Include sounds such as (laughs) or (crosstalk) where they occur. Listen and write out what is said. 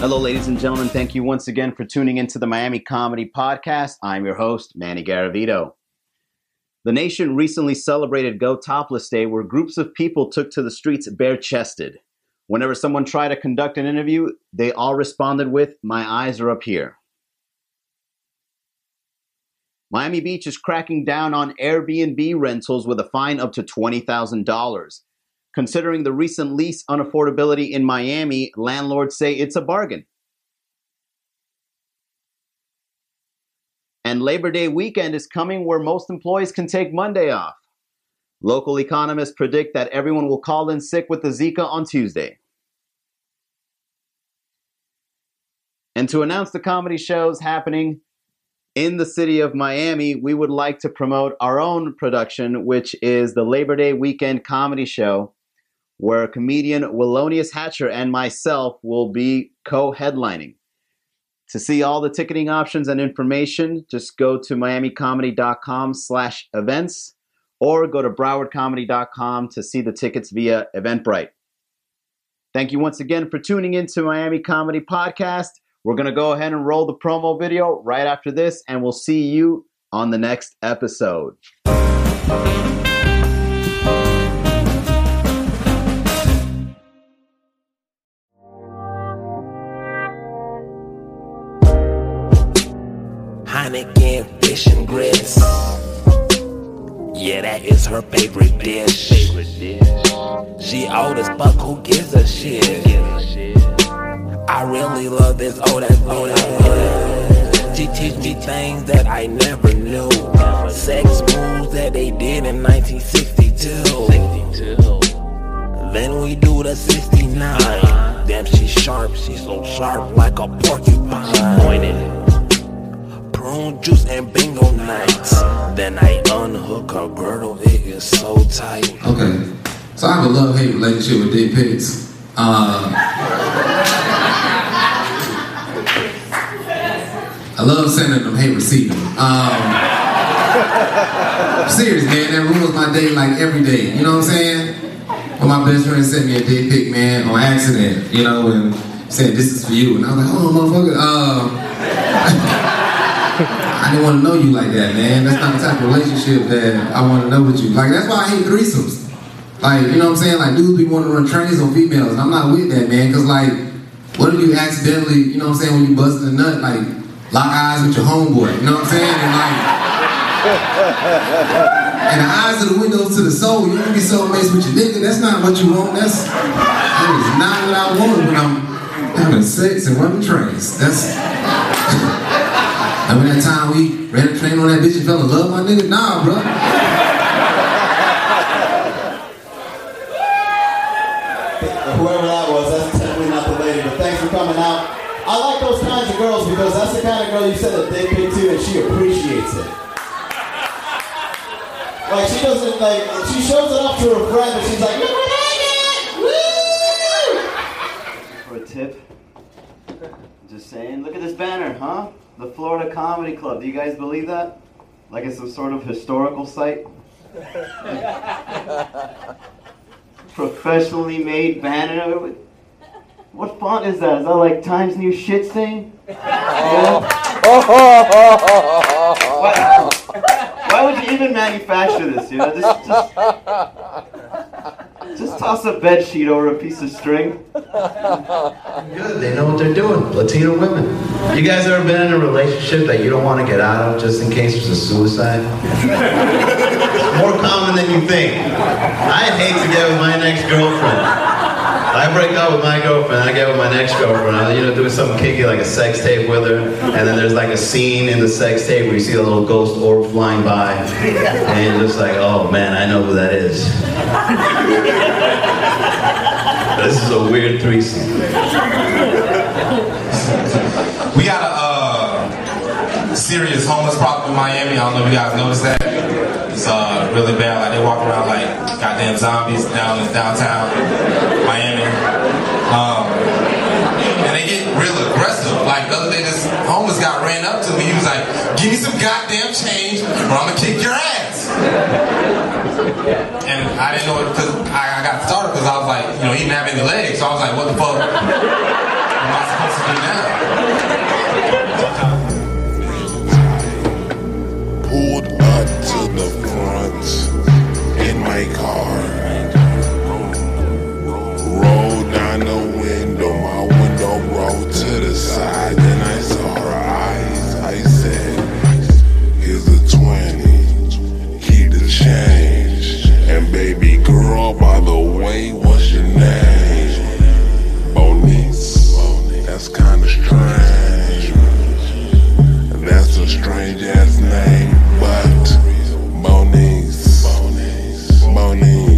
Hello, ladies and gentlemen. Thank you once again for tuning into the Miami Comedy Podcast. I'm your host, Manny Garavito. The nation recently celebrated Go Topless Day, where groups of people took to the streets bare chested. Whenever someone tried to conduct an interview, they all responded with, My eyes are up here. Miami Beach is cracking down on Airbnb rentals with a fine up to $20,000. Considering the recent lease unaffordability in Miami, landlords say it's a bargain. And Labor Day weekend is coming where most employees can take Monday off. Local economists predict that everyone will call in sick with the Zika on Tuesday. And to announce the comedy shows happening in the city of Miami, we would like to promote our own production, which is the Labor Day weekend comedy show, where comedian Willonius Hatcher and myself will be co headlining. To see all the ticketing options and information, just go to miamicomedy.com slash events or go to browardcomedy.com to see the tickets via Eventbrite. Thank you once again for tuning in to Miami Comedy Podcast. We're going to go ahead and roll the promo video right after this, and we'll see you on the next episode. Heineken fish and grits. Yeah, that is her favorite dish. She old as fuck, who gives a shit? I really love this old ass old ass She teach me things that I never knew. Sex moves that they did in 1962. Then we do the 69. Damn, she's sharp, she's so sharp like a porcupine. Juice and bingo nights. Then I unhook her girdle, it is so tight. Okay, so I have a love hate relationship with dick pics. Uh, I love sending them, hate receiving them. Um, serious, man, that ruins my day like every day. You know what I'm saying? When my best friend sent me a dick pic, man, on accident, you know, and said, this is for you. And I was like, oh, motherfucker. Um, I didn't want to know you like that, man. That's not the type of relationship that I want to know with you. Like, that's why I hate threesomes. Like, you know what I'm saying? Like, dudes be wanting to run trains on females. I'm not with that, man. Because, like, what if you accidentally, you know what I'm saying, when you busting a nut, like, lock eyes with your homeboy? You know what I'm saying? And, like, and the eyes are the windows to the soul. You can be so amazed with your nigga. That's not what you want. That's, that is not what I want when I'm having sex and running trains. That's. Remember that time we ran a train on that bitch and fell in love, my nigga? Nah, bro. Whoever that was, that's definitely not the lady, but thanks for coming out. I like those kinds of girls because that's the kind of girl you send a dick pic to and she appreciates it. Like she doesn't like she shows it off to her friend and she's like, look what I did! Woo! For a tip, just saying, look at this banner, huh? The Florida Comedy Club. Do you guys believe that? Like it's some sort of historical site? (laughs) Professionally made banner. What font is that? Is that like Times New Shit thing? Yeah? Why, why would you even manufacture this? You know, just, just, (laughs) just toss a bed sheet over a piece of string. Good, they know what they're doing. Latino women. You guys ever been in a relationship that you don't want to get out of just in case there's a suicide? (laughs) more common than you think. I'd hate to get with my next girlfriend. I break up with my girlfriend, I get with my next girlfriend, I, you know, doing something kinky like a sex tape with her, and then there's like a scene in the sex tape where you see a little ghost orb flying by, and you're just like, oh man, I know who that is. this is a weird threesome. We got a uh, serious homeless problem in Miami. I don't know if you guys noticed that. It's uh, really bad. Like they walk around like goddamn zombies down in downtown Miami. Um, and they get real aggressive. Like the other day, this homeless guy ran up to me. He was like, "Give me some goddamn change, or I'm gonna kick your ass." And I didn't know it because I, I got started because I was like, you know, he didn't have any legs, so I was like, "What the fuck?" am I supposed to do now? on need